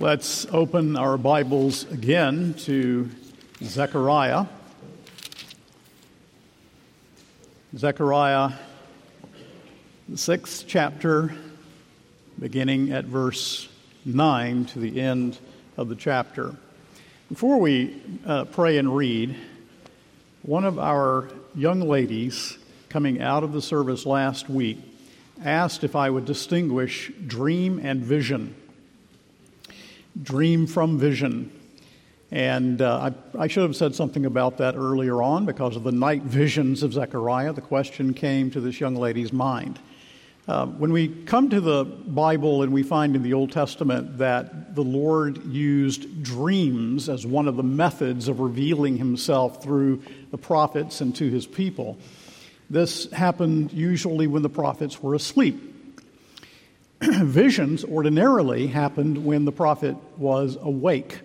Let's open our Bibles again to Zechariah. Zechariah, the sixth chapter, beginning at verse 9 to the end of the chapter. Before we uh, pray and read, one of our young ladies coming out of the service last week asked if I would distinguish dream and vision dream from vision. And uh, I, I, should have said something about that earlier on because of the night visions of Zechariah. The question came to this young lady's mind. Uh, when we come to the Bible and we find in the Old Testament that the Lord used dreams as one of the methods of revealing himself through the prophets and to his people, this happened usually when the prophets were asleep. visions ordinarily happened when the prophet was awake.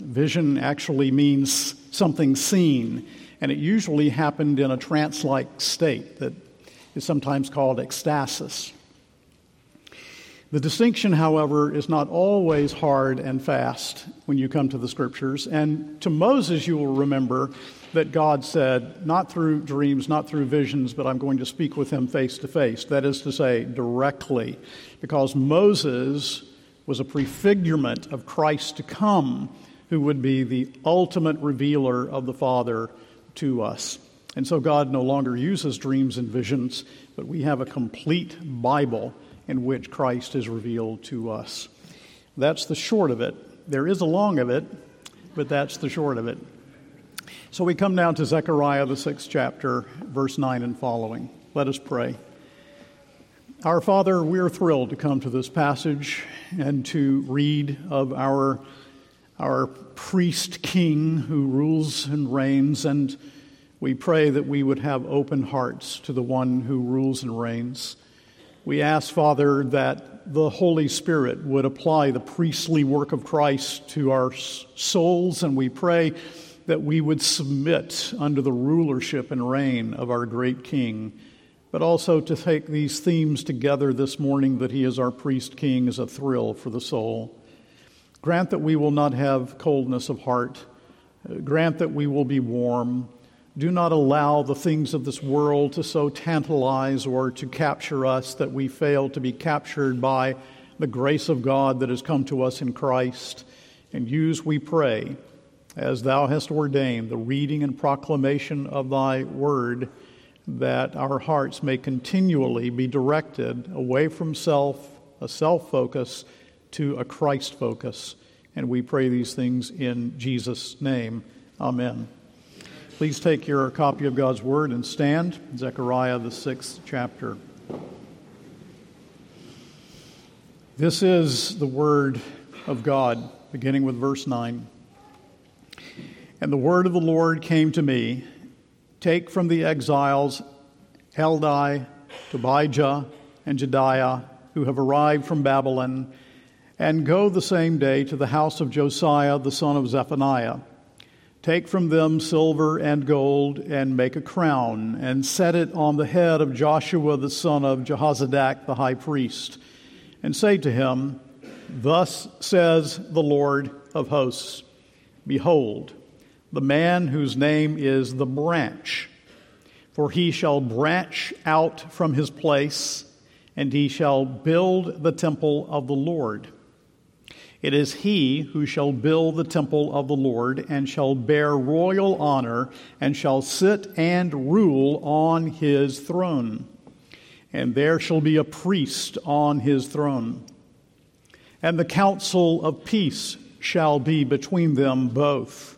Vision actually means something seen, and it usually happened in a trance like state that is sometimes called ecstasis. The distinction, however, is not always hard and fast when you come to the scriptures. And to Moses, you will remember that God said, not through dreams, not through visions, but I'm going to speak with him face to face. That is to say, directly. Because Moses was a prefigurement of Christ to come, who would be the ultimate revealer of the Father to us. And so God no longer uses dreams and visions, but we have a complete Bible in which Christ is revealed to us. That's the short of it. There is a long of it, but that's the short of it. So we come now to Zechariah, the sixth chapter, verse 9 and following. Let us pray. Our Father, we are thrilled to come to this passage and to read of our, our priest king who rules and reigns, and we pray that we would have open hearts to the one who rules and reigns. We ask, Father, that the Holy Spirit would apply the priestly work of Christ to our souls, and we pray that we would submit under the rulership and reign of our great King, but also to take these themes together this morning that He is our priest King is a thrill for the soul. Grant that we will not have coldness of heart. Grant that we will be warm. Do not allow the things of this world to so tantalize or to capture us that we fail to be captured by the grace of God that has come to us in Christ. And use, we pray, as thou hast ordained, the reading and proclamation of thy word, that our hearts may continually be directed away from self, a self focus, to a Christ focus. And we pray these things in Jesus' name. Amen. Please take your copy of God's word and stand. Zechariah, the sixth chapter. This is the word of God, beginning with verse 9. And the word of the Lord came to me Take from the exiles Heldai, Tobijah, and Jedaiah, who have arrived from Babylon, and go the same day to the house of Josiah the son of Zephaniah. Take from them silver and gold, and make a crown, and set it on the head of Joshua the son of Jehozadak the high priest, and say to him, Thus says the Lord of hosts Behold, the man whose name is the branch. For he shall branch out from his place, and he shall build the temple of the Lord. It is he who shall build the temple of the Lord, and shall bear royal honor, and shall sit and rule on his throne. And there shall be a priest on his throne. And the counsel of peace shall be between them both.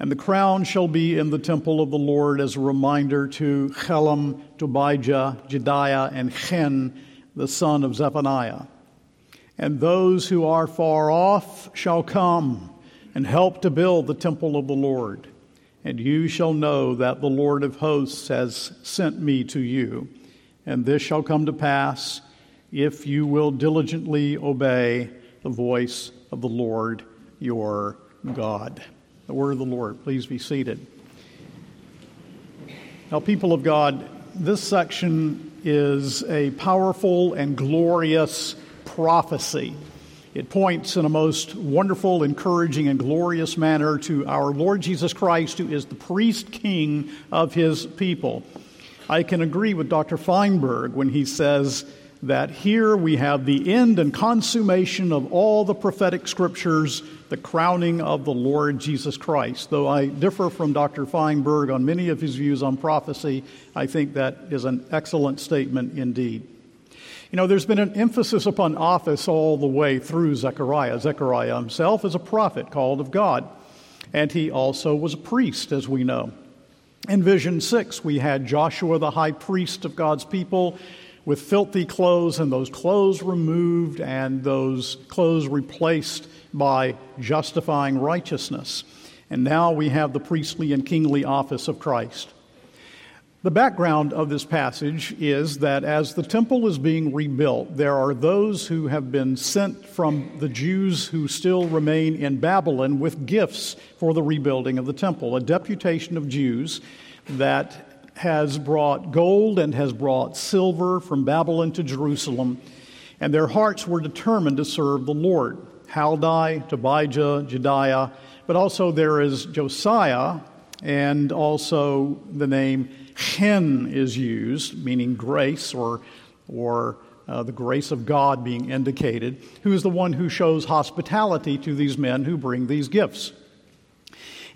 And the crown shall be in the temple of the Lord as a reminder to Helem, Tobijah, Jedaiah, and Chen, the son of Zephaniah. And those who are far off shall come and help to build the temple of the Lord. And you shall know that the Lord of hosts has sent me to you. And this shall come to pass if you will diligently obey the voice of the Lord your God. The word of the Lord. Please be seated. Now, people of God, this section is a powerful and glorious prophecy It points in a most wonderful, encouraging, and glorious manner to our Lord Jesus Christ, who is the priest king of his people. I can agree with Dr. Feinberg when he says that here we have the end and consummation of all the prophetic scriptures, the crowning of the Lord Jesus Christ. Though I differ from Dr. Feinberg on many of his views on prophecy, I think that is an excellent statement indeed. You know, there's been an emphasis upon office all the way through Zechariah. Zechariah himself is a prophet called of God, and he also was a priest, as we know. In Vision 6, we had Joshua, the high priest of God's people, with filthy clothes, and those clothes removed and those clothes replaced by justifying righteousness. And now we have the priestly and kingly office of Christ. The background of this passage is that as the temple is being rebuilt, there are those who have been sent from the Jews who still remain in Babylon with gifts for the rebuilding of the temple, a deputation of Jews that has brought gold and has brought silver from Babylon to Jerusalem, and their hearts were determined to serve the Lord. Haldai, Tobijah, Jedaiah, but also there is Josiah and also the name chen is used, meaning grace or, or uh, the grace of God being indicated, who is the one who shows hospitality to these men who bring these gifts.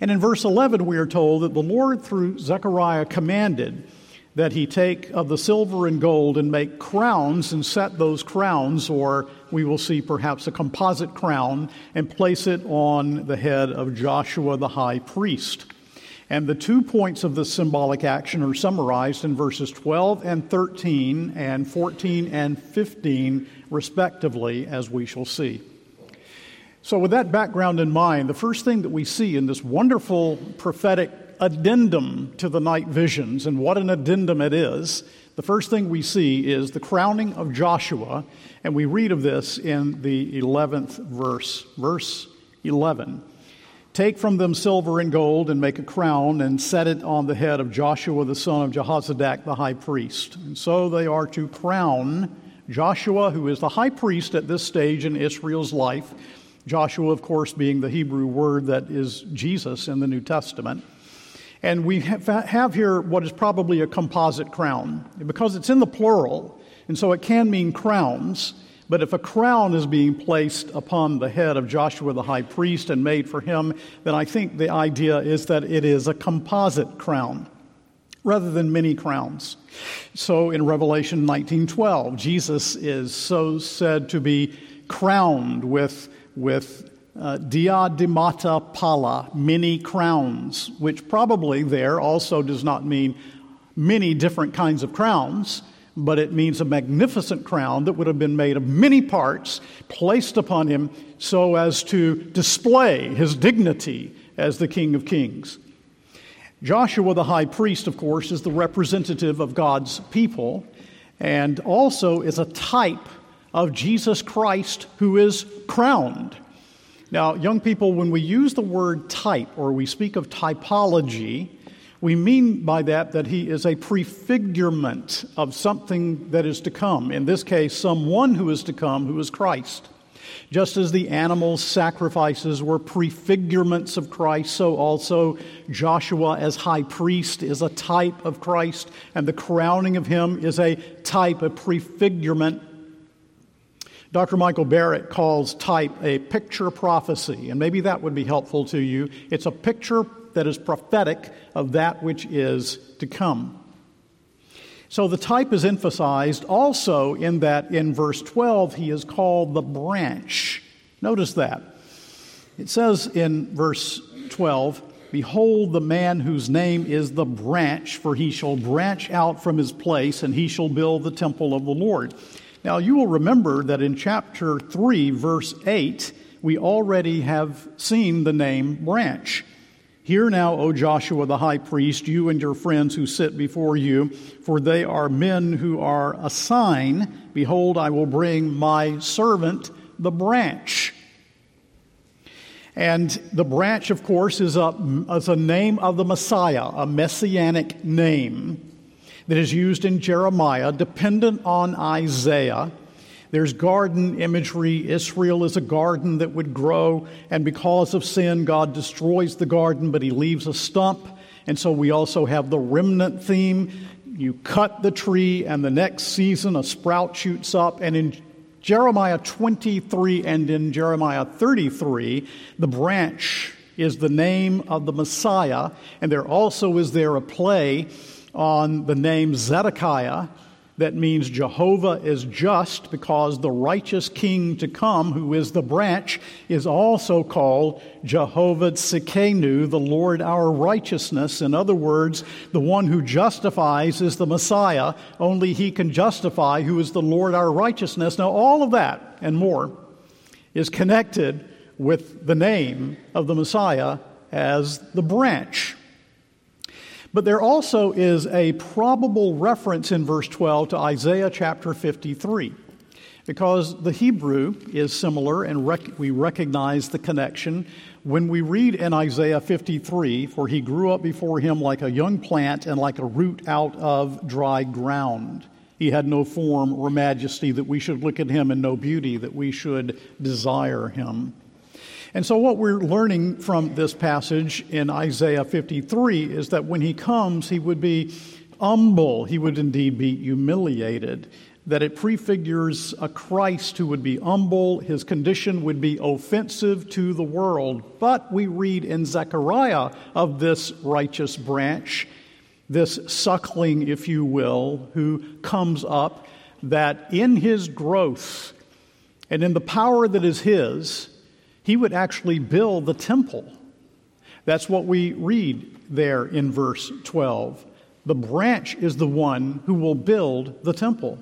And in verse 11, we are told that the Lord, through Zechariah, commanded that he take of the silver and gold and make crowns and set those crowns, or we will see perhaps a composite crown, and place it on the head of Joshua the high priest. And the two points of this symbolic action are summarized in verses 12 and 13 and 14 and 15, respectively, as we shall see. So, with that background in mind, the first thing that we see in this wonderful prophetic addendum to the night visions, and what an addendum it is, the first thing we see is the crowning of Joshua, and we read of this in the 11th verse, verse 11. Take from them silver and gold and make a crown and set it on the head of Joshua the son of Jehozadak the high priest. And so they are to crown Joshua, who is the high priest at this stage in Israel's life. Joshua, of course, being the Hebrew word that is Jesus in the New Testament. And we have here what is probably a composite crown because it's in the plural, and so it can mean crowns. But if a crown is being placed upon the head of Joshua the high priest and made for him, then I think the idea is that it is a composite crown rather than many crowns. So in Revelation 19:12, Jesus is so said to be crowned with with uh, diademata polla, many crowns, which probably there also does not mean many different kinds of crowns, but it means a magnificent crown that would have been made of many parts placed upon him so as to display his dignity as the King of Kings. Joshua, the high priest, of course, is the representative of God's people and also is a type of Jesus Christ who is crowned. Now, young people, when we use the word type or we speak of typology, we mean by that that he is a prefigurement of something that is to come. In this case, someone who is to come, who is Christ. Just as the animal sacrifices were prefigurements of Christ, so also Joshua, as high priest, is a type of Christ, and the crowning of him is a type, a prefigurement. Dr. Michael Barrett calls type a picture prophecy, and maybe that would be helpful to you. It's a picture that is prophetic of that which is to come. So the type is emphasized also in that in verse 12 he is called the branch. Notice that. It says in verse 12, Behold, the man whose name is the branch, for he shall branch out from his place, and he shall build the temple of the Lord. Now, you will remember that in chapter 3, verse 8, we already have seen the name branch. Hear now, O Joshua the high priest, you and your friends who sit before you, for they are men who are a sign. Behold, I will bring my servant, the branch. And the branch, of course, is a, is a name of the Messiah, a messianic name that is used in Jeremiah, dependent on Isaiah. There's garden imagery. Israel is a garden that would grow, and because of sin, God destroys the garden, but He leaves a stump. And so we also have the remnant theme. You cut the tree, and the next season a sprout shoots up. And in Jeremiah 23 and in Jeremiah 33, the branch is the name of the Messiah. And there also is there a play on the name Zedekiah that means Jehovah is just because the righteous king to come, who is the branch, is also called Jehovah Tsidkenu, the Lord our righteousness. In other words, the one who justifies is the Messiah. Only he can justify who is the Lord our righteousness. Now, all of that and more is connected with the name of the Messiah as the branch. But there also is a probable reference in verse 12 to Isaiah chapter 53, because the Hebrew is similar and rec- we recognize the connection when we read in Isaiah 53 For he grew up before him like a young plant and like a root out of dry ground. He had no form or majesty that we should look at him, and no beauty that we should desire him. And so, what we're learning from this passage in Isaiah 53 is that when he comes, he would be humble, he would indeed be humiliated. That it prefigures a Christ who would be humble, his condition would be offensive to the world. But we read in Zechariah of this righteous branch, this suckling, if you will, who comes up, that in his growth and in the power that is his, he would actually build the temple. That's what we read there in verse 12. The branch is the one who will build the temple.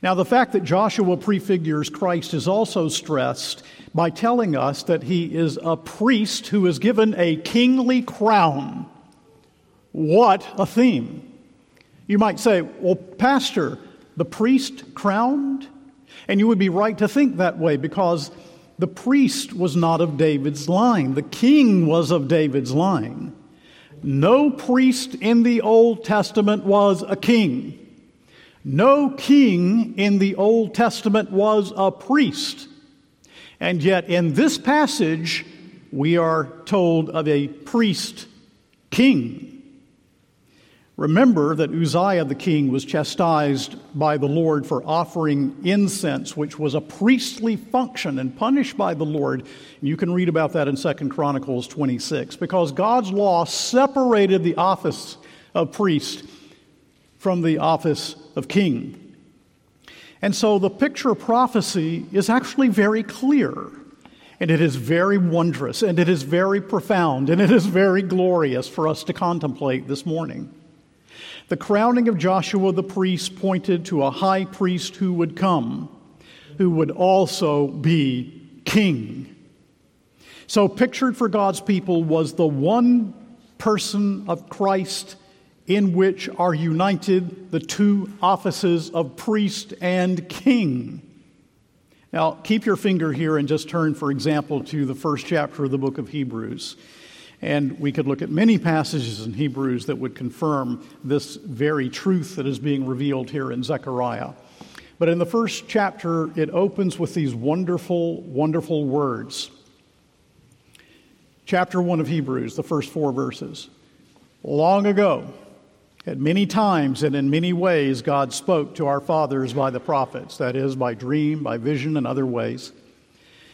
Now, the fact that Joshua prefigures Christ is also stressed by telling us that he is a priest who is given a kingly crown. What a theme! You might say, well, Pastor, the priest crowned? And you would be right to think that way because the priest was not of David's line, the king was of David's line. No priest in the Old Testament was a king. No king in the Old Testament was a priest. And yet, in this passage, we are told of a priest king. Remember that Uzziah the king was chastised by the Lord for offering incense, which was a priestly function, and punished by the Lord. You can read about that in 2 Chronicles 26, because God's law separated the office of priest from the office of king. And so the picture of prophecy is actually very clear. And it is very wondrous, and it is very profound, and it is very glorious for us to contemplate this morning. The crowning of Joshua the priest pointed to a high priest who would come, who would also be king. So, pictured for God's people was the one person of Christ in which are united the two offices of priest and king. Now, keep your finger here and just turn, for example, to the first chapter of the book of Hebrews. And we could look at many passages in Hebrews that would confirm this very truth that is being revealed here in Zechariah. But in the first chapter, it opens with these wonderful, wonderful words. Chapter 1 of Hebrews, the first four verses. Long ago, at many times and in many ways, God spoke to our fathers by the prophets, that is, by dream, by vision, and other ways.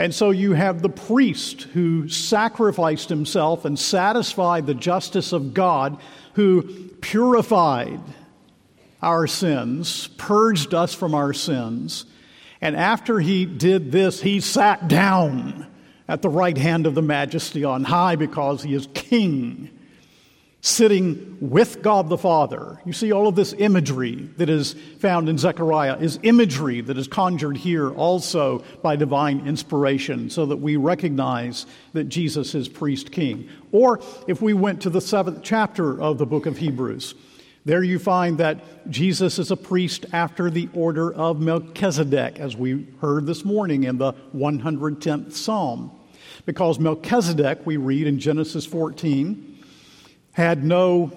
And so you have the priest who sacrificed himself and satisfied the justice of God, who purified our sins, purged us from our sins. And after he did this, he sat down at the right hand of the majesty on high because he is king. Sitting with God the Father. You see, all of this imagery that is found in Zechariah is imagery that is conjured here also by divine inspiration so that we recognize that Jesus is priest king. Or if we went to the seventh chapter of the book of Hebrews, there you find that Jesus is a priest after the order of Melchizedek, as we heard this morning in the 110th Psalm. Because Melchizedek, we read in Genesis 14, had no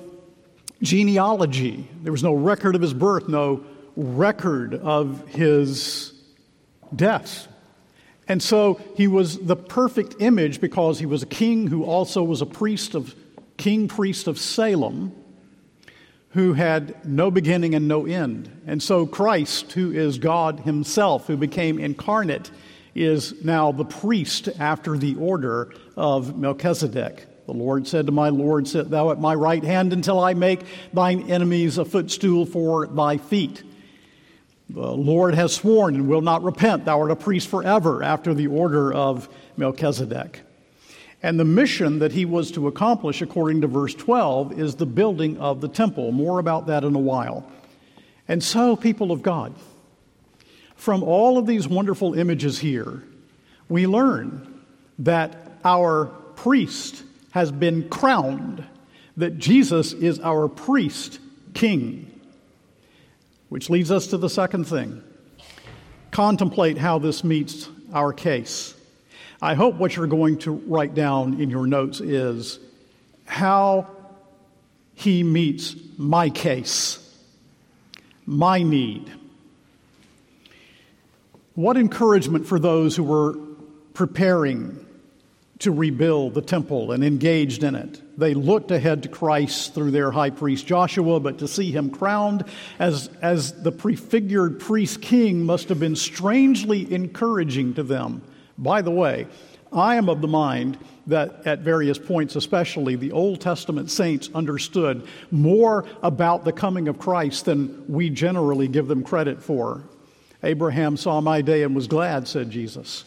genealogy. There was no record of his birth, no record of his death. And so he was the perfect image because he was a king who also was a priest of king priest of Salem who had no beginning and no end. And so Christ, who is God himself, who became incarnate, is now the priest after the order of Melchizedek. The Lord said to my Lord, Sit thou at my right hand until I make thine enemies a footstool for thy feet. The Lord has sworn and will not repent. Thou art a priest forever after the order of Melchizedek. And the mission that he was to accomplish, according to verse 12, is the building of the temple. More about that in a while. And so, people of God, from all of these wonderful images here, we learn that our priest has been crowned, that Jesus is our priest king. Which leads us to the second thing contemplate how this meets our case. I hope what you're going to write down in your notes is how he meets my case, my need. What encouragement for those who were preparing to rebuild the temple and engaged in it. They looked ahead to Christ through their high priest Joshua, but to see him crowned as, as the prefigured priest king must have been strangely encouraging to them. By the way, I am of the mind that at various points, especially, the Old Testament saints understood more about the coming of Christ than we generally give them credit for. Abraham saw my day and was glad, said Jesus.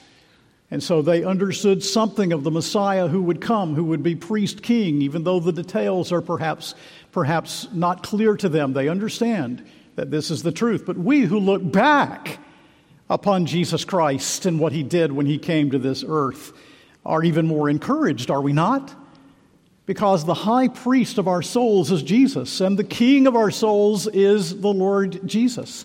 And so they understood something of the Messiah who would come, who would be priest king, even though the details are perhaps, perhaps not clear to them. They understand that this is the truth. But we who look back upon Jesus Christ and what he did when he came to this earth are even more encouraged, are we not? Because the high priest of our souls is Jesus, and the king of our souls is the Lord Jesus.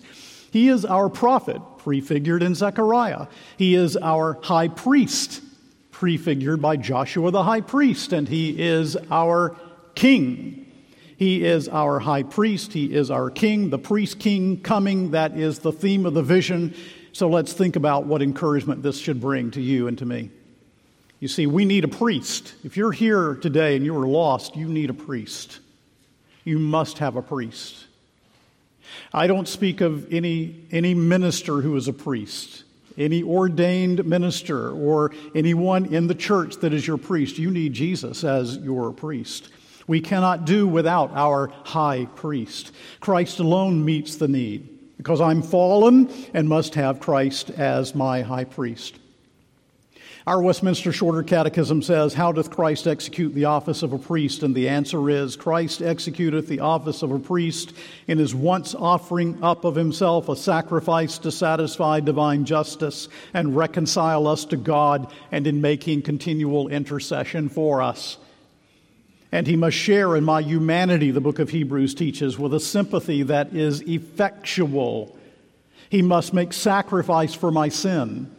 He is our prophet, prefigured in Zechariah. He is our high priest, prefigured by Joshua the high priest, and he is our king. He is our high priest, he is our king, the priest king coming. That is the theme of the vision. So let's think about what encouragement this should bring to you and to me. You see, we need a priest. If you're here today and you are lost, you need a priest. You must have a priest. I don't speak of any, any minister who is a priest, any ordained minister, or anyone in the church that is your priest. You need Jesus as your priest. We cannot do without our high priest. Christ alone meets the need because I'm fallen and must have Christ as my high priest. Our Westminster Shorter Catechism says, How doth Christ execute the office of a priest? And the answer is, Christ executeth the office of a priest in his once offering up of himself a sacrifice to satisfy divine justice and reconcile us to God, and in making continual intercession for us. And he must share in my humanity, the book of Hebrews teaches, with a sympathy that is effectual. He must make sacrifice for my sin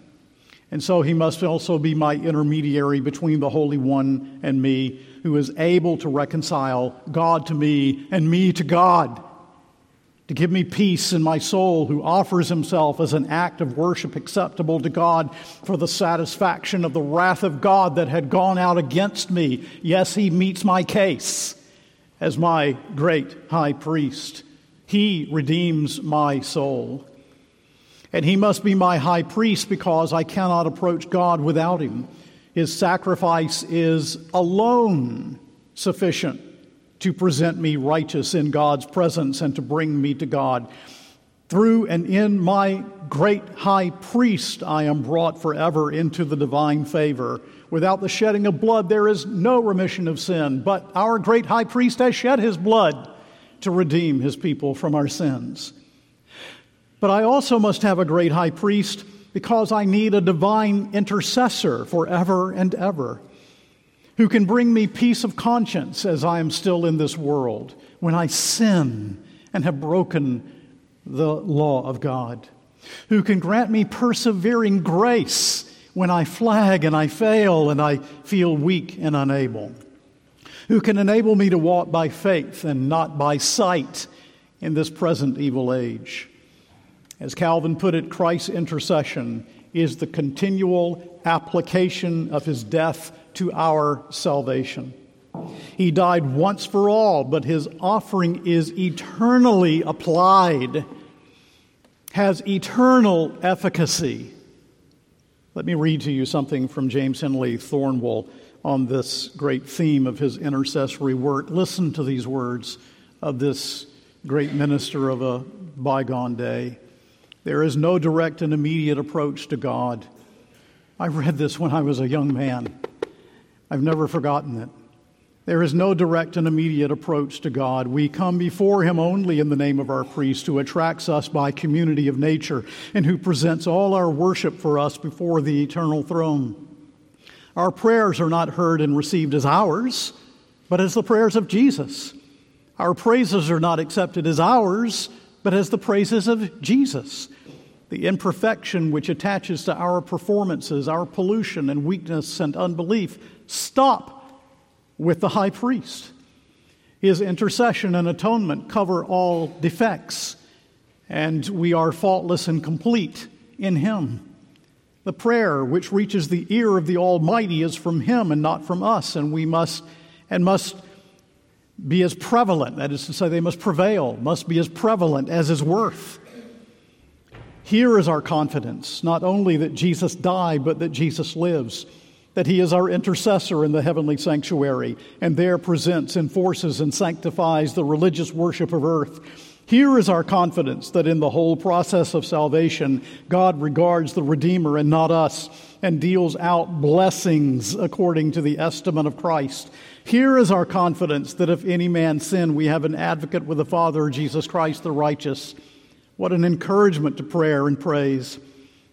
and so he must also be my intermediary between the Holy One and me, who is able to reconcile God to me and me to God, to give me peace in my soul, who offers himself as an act of worship acceptable to God for the satisfaction of the wrath of God that had gone out against me. Yes, he meets my case as my great high priest. He redeems my soul. And he must be my high priest because I cannot approach God without him. His sacrifice is alone sufficient to present me righteous in God's presence and to bring me to God. Through and in my great high priest, I am brought forever into the divine favor. Without the shedding of blood, there is no remission of sin. But our great high priest has shed his blood to redeem his people from our sins. But I also must have a great high priest because I need a divine intercessor forever and ever who can bring me peace of conscience as I am still in this world when I sin and have broken the law of God, who can grant me persevering grace when I flag and I fail and I feel weak and unable, who can enable me to walk by faith and not by sight in this present evil age. As Calvin put it, Christ's intercession is the continual application of his death to our salvation. He died once for all, but his offering is eternally applied, has eternal efficacy. Let me read to you something from James Henley Thornwell on this great theme of his intercessory work. Listen to these words of this great minister of a bygone day. There is no direct and immediate approach to God. I read this when I was a young man. I've never forgotten it. There is no direct and immediate approach to God. We come before Him only in the name of our priest, who attracts us by community of nature and who presents all our worship for us before the eternal throne. Our prayers are not heard and received as ours, but as the prayers of Jesus. Our praises are not accepted as ours, but as the praises of Jesus the imperfection which attaches to our performances, our pollution and weakness and unbelief, stop with the high priest. His intercession and atonement cover all defects, and we are faultless and complete in Him. The prayer which reaches the ear of the Almighty is from Him and not from us, and we must and must be as prevalent, that is to say, they must prevail, must be as prevalent as His worth. Here is our confidence not only that Jesus died, but that Jesus lives, that he is our intercessor in the heavenly sanctuary, and there presents, enforces, and sanctifies the religious worship of earth. Here is our confidence that in the whole process of salvation, God regards the Redeemer and not us, and deals out blessings according to the estimate of Christ. Here is our confidence that if any man sin, we have an advocate with the Father, Jesus Christ the righteous. What an encouragement to prayer and praise.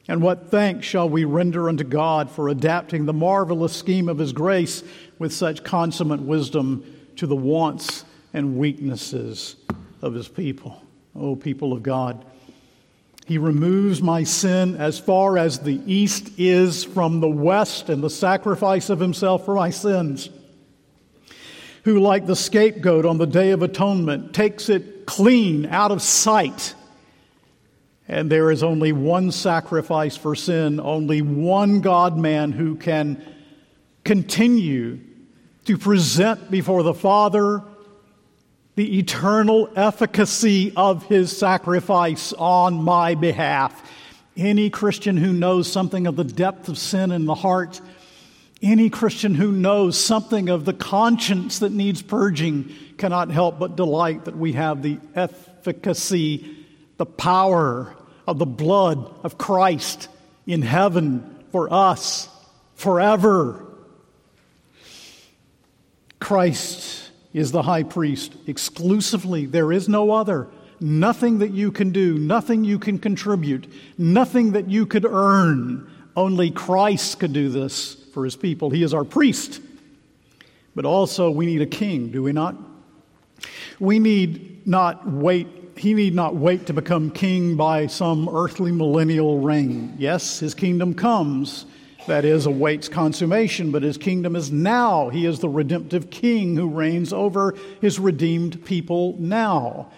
And what thanks shall we render unto God for adapting the marvelous scheme of His grace with such consummate wisdom to the wants and weaknesses of His people. O people of God, He removes my sin as far as the east is from the west and the sacrifice of Himself for my sins. Who, like the scapegoat on the Day of Atonement, takes it clean out of sight and there is only one sacrifice for sin, only one God man who can continue to present before the Father the eternal efficacy of his sacrifice on my behalf. Any Christian who knows something of the depth of sin in the heart, any Christian who knows something of the conscience that needs purging, cannot help but delight that we have the efficacy, the power, of the blood of Christ in heaven for us forever. Christ is the high priest exclusively. There is no other. Nothing that you can do, nothing you can contribute, nothing that you could earn. Only Christ could do this for his people. He is our priest. But also, we need a king, do we not? We need not wait he need not wait to become king by some earthly millennial reign. Yes, his kingdom comes, that is, awaits consummation, but his kingdom is now. He is the redemptive king who reigns over his redeemed people now.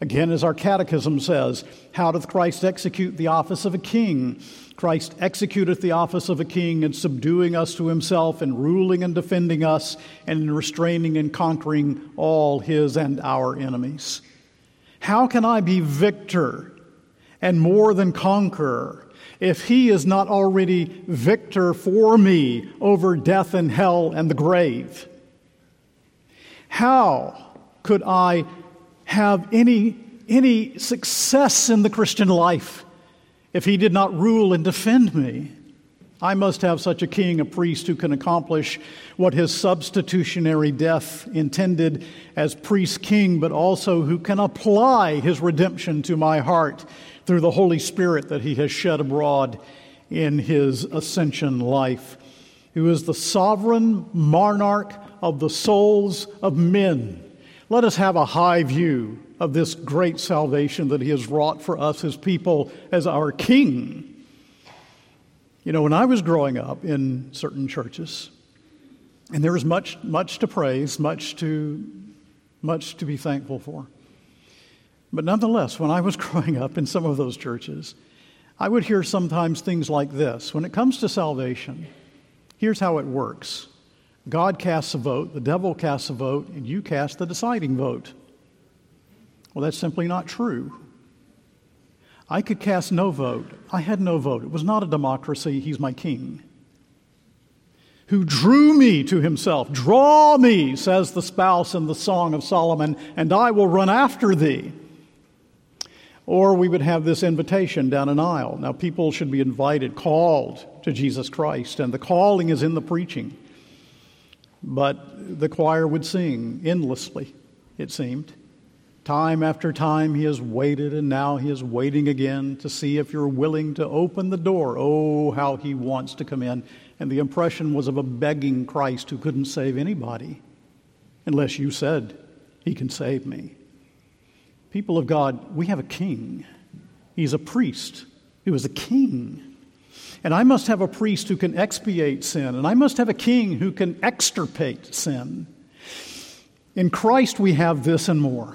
Again, as our catechism says, how doth Christ execute the office of a king? Christ executeth the office of a king in subduing us to himself and ruling and defending us and in restraining and conquering all his and our enemies. How can I be victor and more than conqueror if he is not already victor for me over death and hell and the grave? How could I have any any success in the Christian life if he did not rule and defend me. I must have such a king, a priest who can accomplish what his substitutionary death intended as priest king, but also who can apply his redemption to my heart through the Holy Spirit that he has shed abroad in his ascension life, He who is the sovereign monarch of the souls of men. Let us have a high view of this great salvation that he has wrought for us, his people, as our king. You know, when I was growing up in certain churches, and there was much, much to praise, much to, much to be thankful for. But nonetheless, when I was growing up in some of those churches, I would hear sometimes things like this When it comes to salvation, here's how it works God casts a vote, the devil casts a vote, and you cast the deciding vote. Well, that's simply not true. I could cast no vote. I had no vote. It was not a democracy. He's my king. Who drew me to himself. Draw me, says the spouse in the Song of Solomon, and I will run after thee. Or we would have this invitation down an aisle. Now, people should be invited, called to Jesus Christ, and the calling is in the preaching. But the choir would sing endlessly, it seemed. Time after time, he has waited, and now he is waiting again to see if you're willing to open the door. Oh, how he wants to come in. And the impression was of a begging Christ who couldn't save anybody unless you said, He can save me. People of God, we have a king. He's a priest who is a king. And I must have a priest who can expiate sin, and I must have a king who can extirpate sin. In Christ, we have this and more.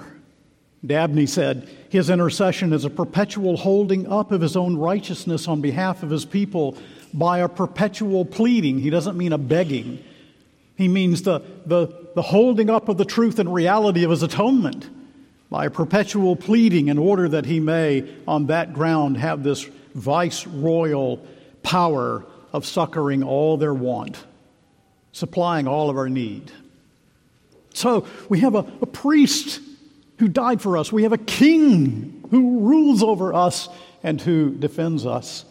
Dabney said, His intercession is a perpetual holding up of his own righteousness on behalf of his people by a perpetual pleading. He doesn't mean a begging, he means the, the, the holding up of the truth and reality of his atonement by perpetual pleading in order that he may, on that ground, have this viceroyal power of succoring all their want, supplying all of our need. So we have a, a priest who died for us. We have a king who rules over us and who defends us.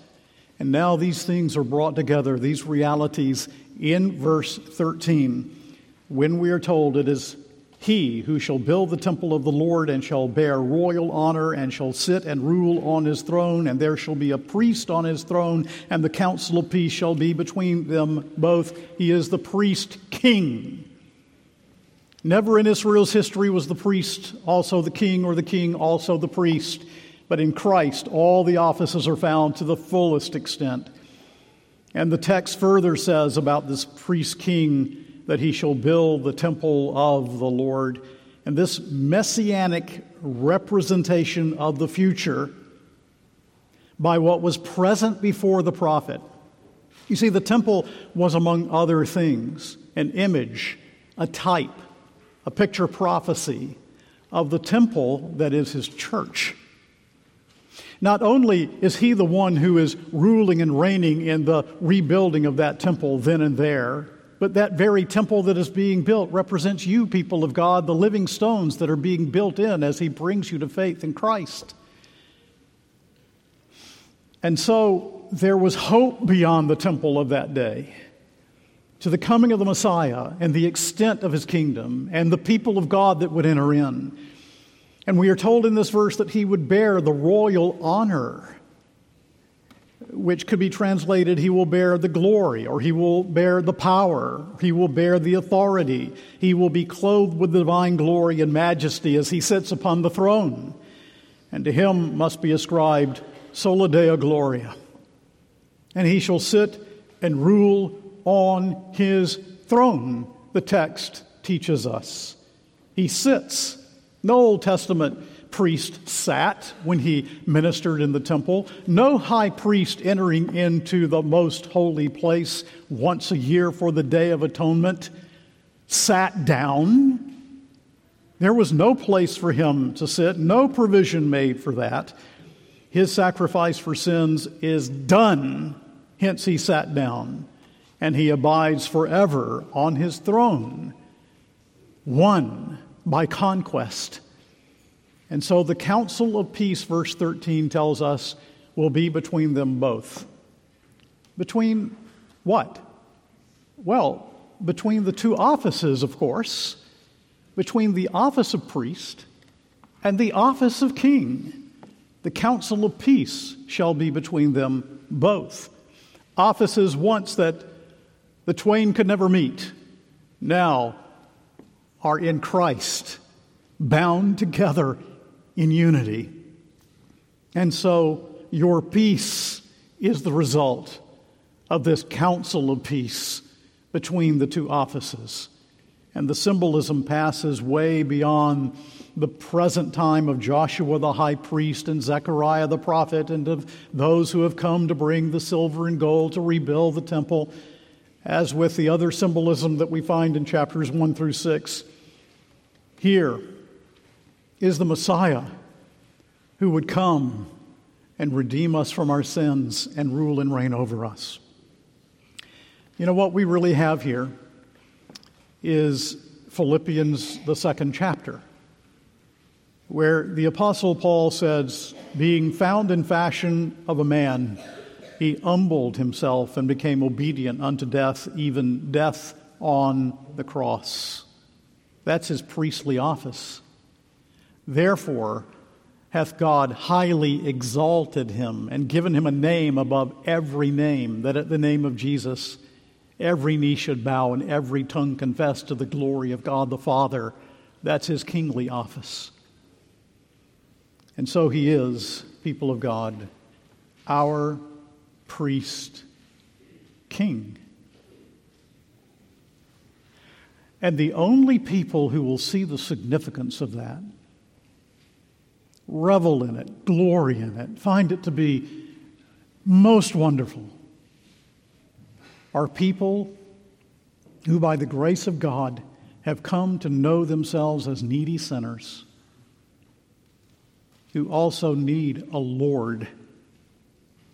And now these things are brought together, these realities, in verse 13, when we are told it is he who shall build the temple of the Lord and shall bear royal honor and shall sit and rule on his throne, and there shall be a priest on his throne, and the council of peace shall be between them both. He is the priest king. Never in Israel's history was the priest also the king, or the king also the priest. But in Christ, all the offices are found to the fullest extent. And the text further says about this priest king that he shall build the temple of the Lord. And this messianic representation of the future by what was present before the prophet. You see, the temple was, among other things, an image, a type a picture prophecy of the temple that is his church. Not only is he the one who is ruling and reigning in the rebuilding of that temple then and there, but that very temple that is being built represents you, people of God, the living stones that are being built in as he brings you to faith in Christ. And so there was hope beyond the temple of that day to the coming of the Messiah and the extent of his kingdom and the people of God that would enter in. And we are told in this verse that he would bear the royal honor, which could be translated, he will bear the glory, or he will bear the power, he will bear the authority, he will be clothed with divine glory and majesty as he sits upon the throne. And to him must be ascribed sola Deo gloria. And he shall sit and rule on his throne, the text teaches us. He sits. No Old Testament priest sat when he ministered in the temple. No high priest entering into the most holy place once a year for the Day of Atonement sat down. There was no place for him to sit, no provision made for that. His sacrifice for sins is done, hence he sat down and he abides forever on his throne, won by conquest. And so the council of peace, verse 13 tells us, will be between them both. Between what? Well, between the two offices, of course, between the office of priest and the office of king. The council of peace shall be between them both. Offices once that the twain could never meet, now are in Christ, bound together in unity. And so your peace is the result of this council of peace between the two offices. And the symbolism passes way beyond the present time of Joshua the high priest and Zechariah the prophet and of those who have come to bring the silver and gold to rebuild the temple, as with the other symbolism that we find in chapters 1 through 6. Here is the Messiah who would come and redeem us from our sins and rule and reign over us. You know what we really have here is Philippians, the second chapter, where the Apostle Paul says, Being found in fashion of a man, he humbled himself and became obedient unto death, even death on the cross. That's his priestly office. Therefore, hath God highly exalted him and given him a name above every name, that at the name of Jesus every knee should bow and every tongue confess to the glory of God the Father. That's his kingly office. And so he is, people of God, our priest king. And the only people who will see the significance of that revel in it, glory in it, find it to be most wonderful, are people who, by the grace of God, have come to know themselves as needy sinners, who also need a Lord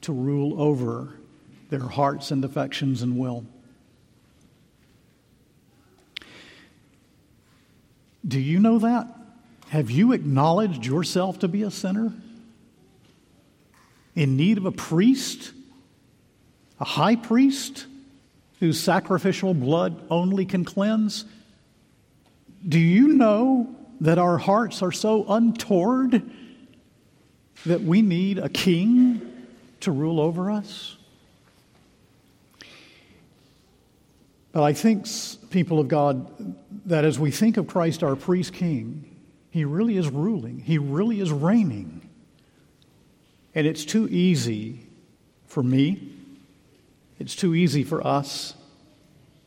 to rule over their hearts and affections and will. Do you know that? Have you acknowledged yourself to be a sinner? In need of a priest? A high priest whose sacrificial blood only can cleanse? Do you know that our hearts are so untoward that we need a king to rule over us? But I think, people of God, that as we think of Christ, our priest king, he really is ruling, He really is reigning. And it's too easy for me, it's too easy for us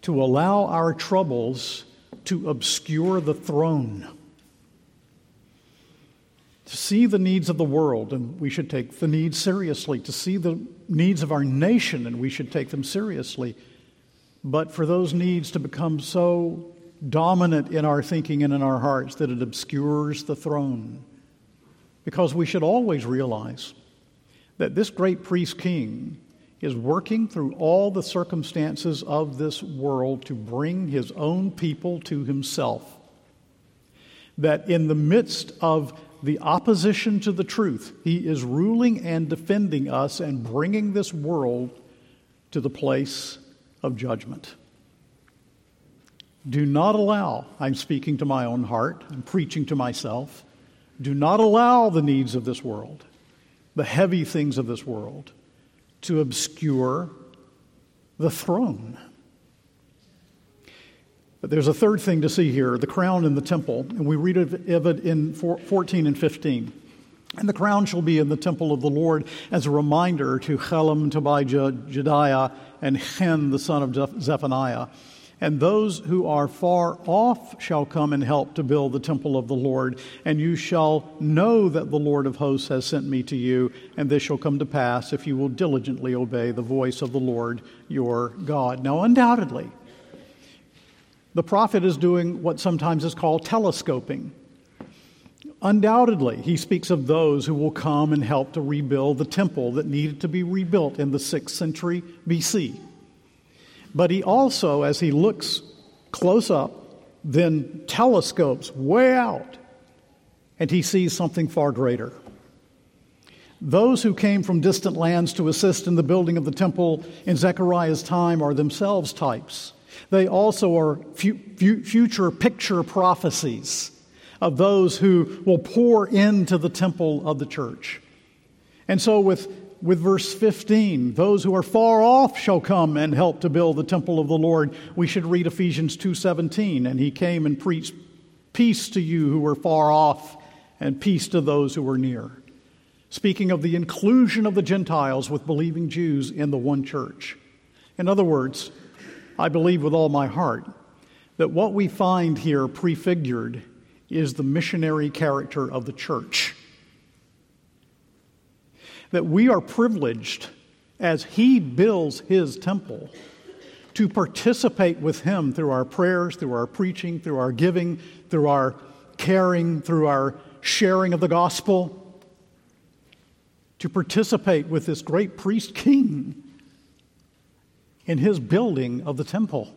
to allow our troubles to obscure the throne. To see the needs of the world, and we should take the needs seriously. To see the needs of our nation, and we should take them seriously. But for those needs to become so dominant in our thinking and in our hearts that it obscures the throne. Because we should always realize that this great priest king is working through all the circumstances of this world to bring his own people to himself. That in the midst of the opposition to the truth, he is ruling and defending us and bringing this world to the place of judgment. Do not allow, I'm speaking to my own heart, I'm preaching to myself, do not allow the needs of this world, the heavy things of this world, to obscure the throne. But there's a third thing to see here the crown in the temple, and we read of it in 14 and 15. And the crown shall be in the temple of the Lord as a reminder to Helem, Tobijah, Jedaiah, and Hen, the son of Zephaniah and those who are far off shall come and help to build the temple of the Lord. And you shall know that the Lord of hosts has sent me to you, and this shall come to pass if you will diligently obey the voice of the Lord your God. Now, undoubtedly, the prophet is doing what sometimes is called telescoping. Undoubtedly, he speaks of those who will come and help to rebuild the temple that needed to be rebuilt in the 6th century BC. But he also, as he looks close up, then telescopes way out and he sees something far greater. Those who came from distant lands to assist in the building of the temple in Zechariah's time are themselves types. They also are fu- fu- future picture prophecies of those who will pour into the temple of the church. And so, with, with verse 15, those who are far off shall come and help to build the temple of the Lord. We should read Ephesians 2:17, and he came and preached peace to you who were far off and peace to those who were near speaking of the inclusion of the Gentiles with believing Jews in the one church. In other words, I believe with all my heart that what we find here prefigured is the missionary character of the church. That we are privileged as He builds His temple to participate with Him through our prayers, through our preaching, through our giving, through our caring, through our sharing of the gospel to participate with this great priest king in his building of the temple.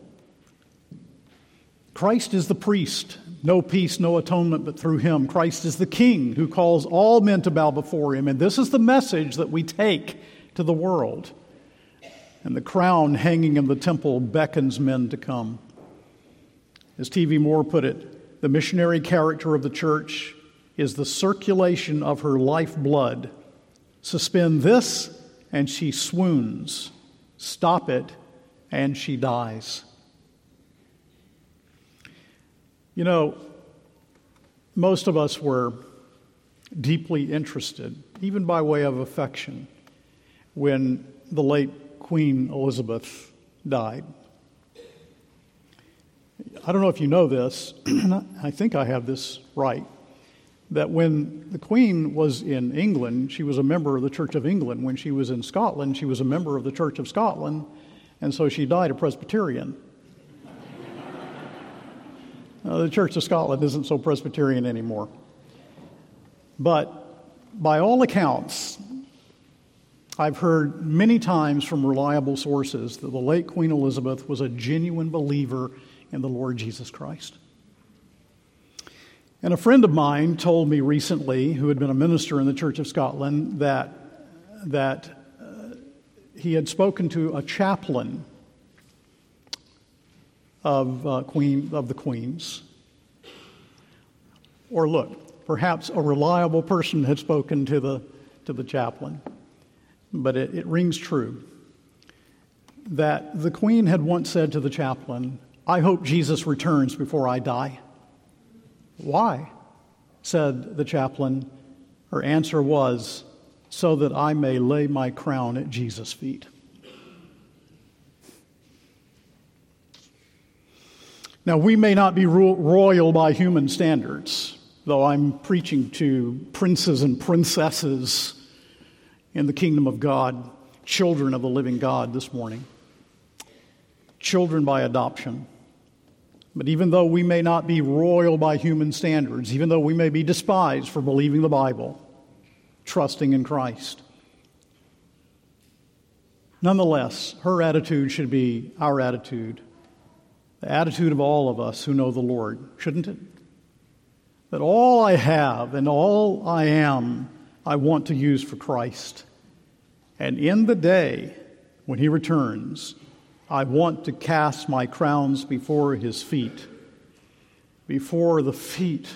Christ is the priest, no peace, no atonement but through him. Christ is the king who calls all men to bow before him. And this is the message that we take to the world. And the crown hanging in the temple beckons men to come. As T.V. Moore put it, the missionary character of the church is the circulation of her lifeblood Suspend this, and she swoons. Stop it, and she dies. You know, most of us were deeply interested, even by way of affection, when the late Queen Elizabeth died. I don't know if you know this, I think I have this right that when the Queen was in England, she was a member of the Church of England. When she was in Scotland, she was a member of the Church of Scotland, and so she died a Presbyterian. Uh, the Church of Scotland isn't so Presbyterian anymore. But by all accounts, I've heard many times from reliable sources that the late Queen Elizabeth was a genuine believer in the Lord Jesus Christ. And a friend of mine told me recently, who had been a minister in the Church of Scotland, that, that uh, he had spoken to a chaplain of, uh, Queen, of the Queen's. Or look, perhaps a reliable person had spoken to the, to the chaplain, but it, it rings true that the Queen had once said to the chaplain, I hope Jesus returns before I die. Why? said the chaplain. Her answer was, So that I may lay my crown at Jesus' feet. Now, we may not be royal by human standards, though I'm preaching to princes and princesses in the kingdom of God, children of the living God this morning, children by adoption. But even though we may not be royal by human standards, even though we may be despised for believing the Bible, trusting in Christ, nonetheless, her attitude should be our attitude, the attitude of all of us who know the Lord, shouldn't it? That all I have and all I am, I want to use for Christ. And in the day when He returns, I want to cast my crowns before his feet, before the feet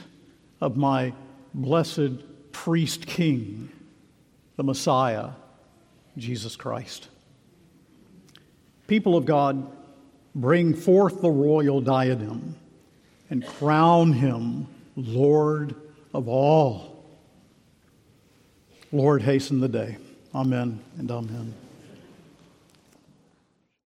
of my blessed priest king, the Messiah, Jesus Christ. People of God, bring forth the royal diadem and crown him Lord of all. Lord, hasten the day. Amen and amen.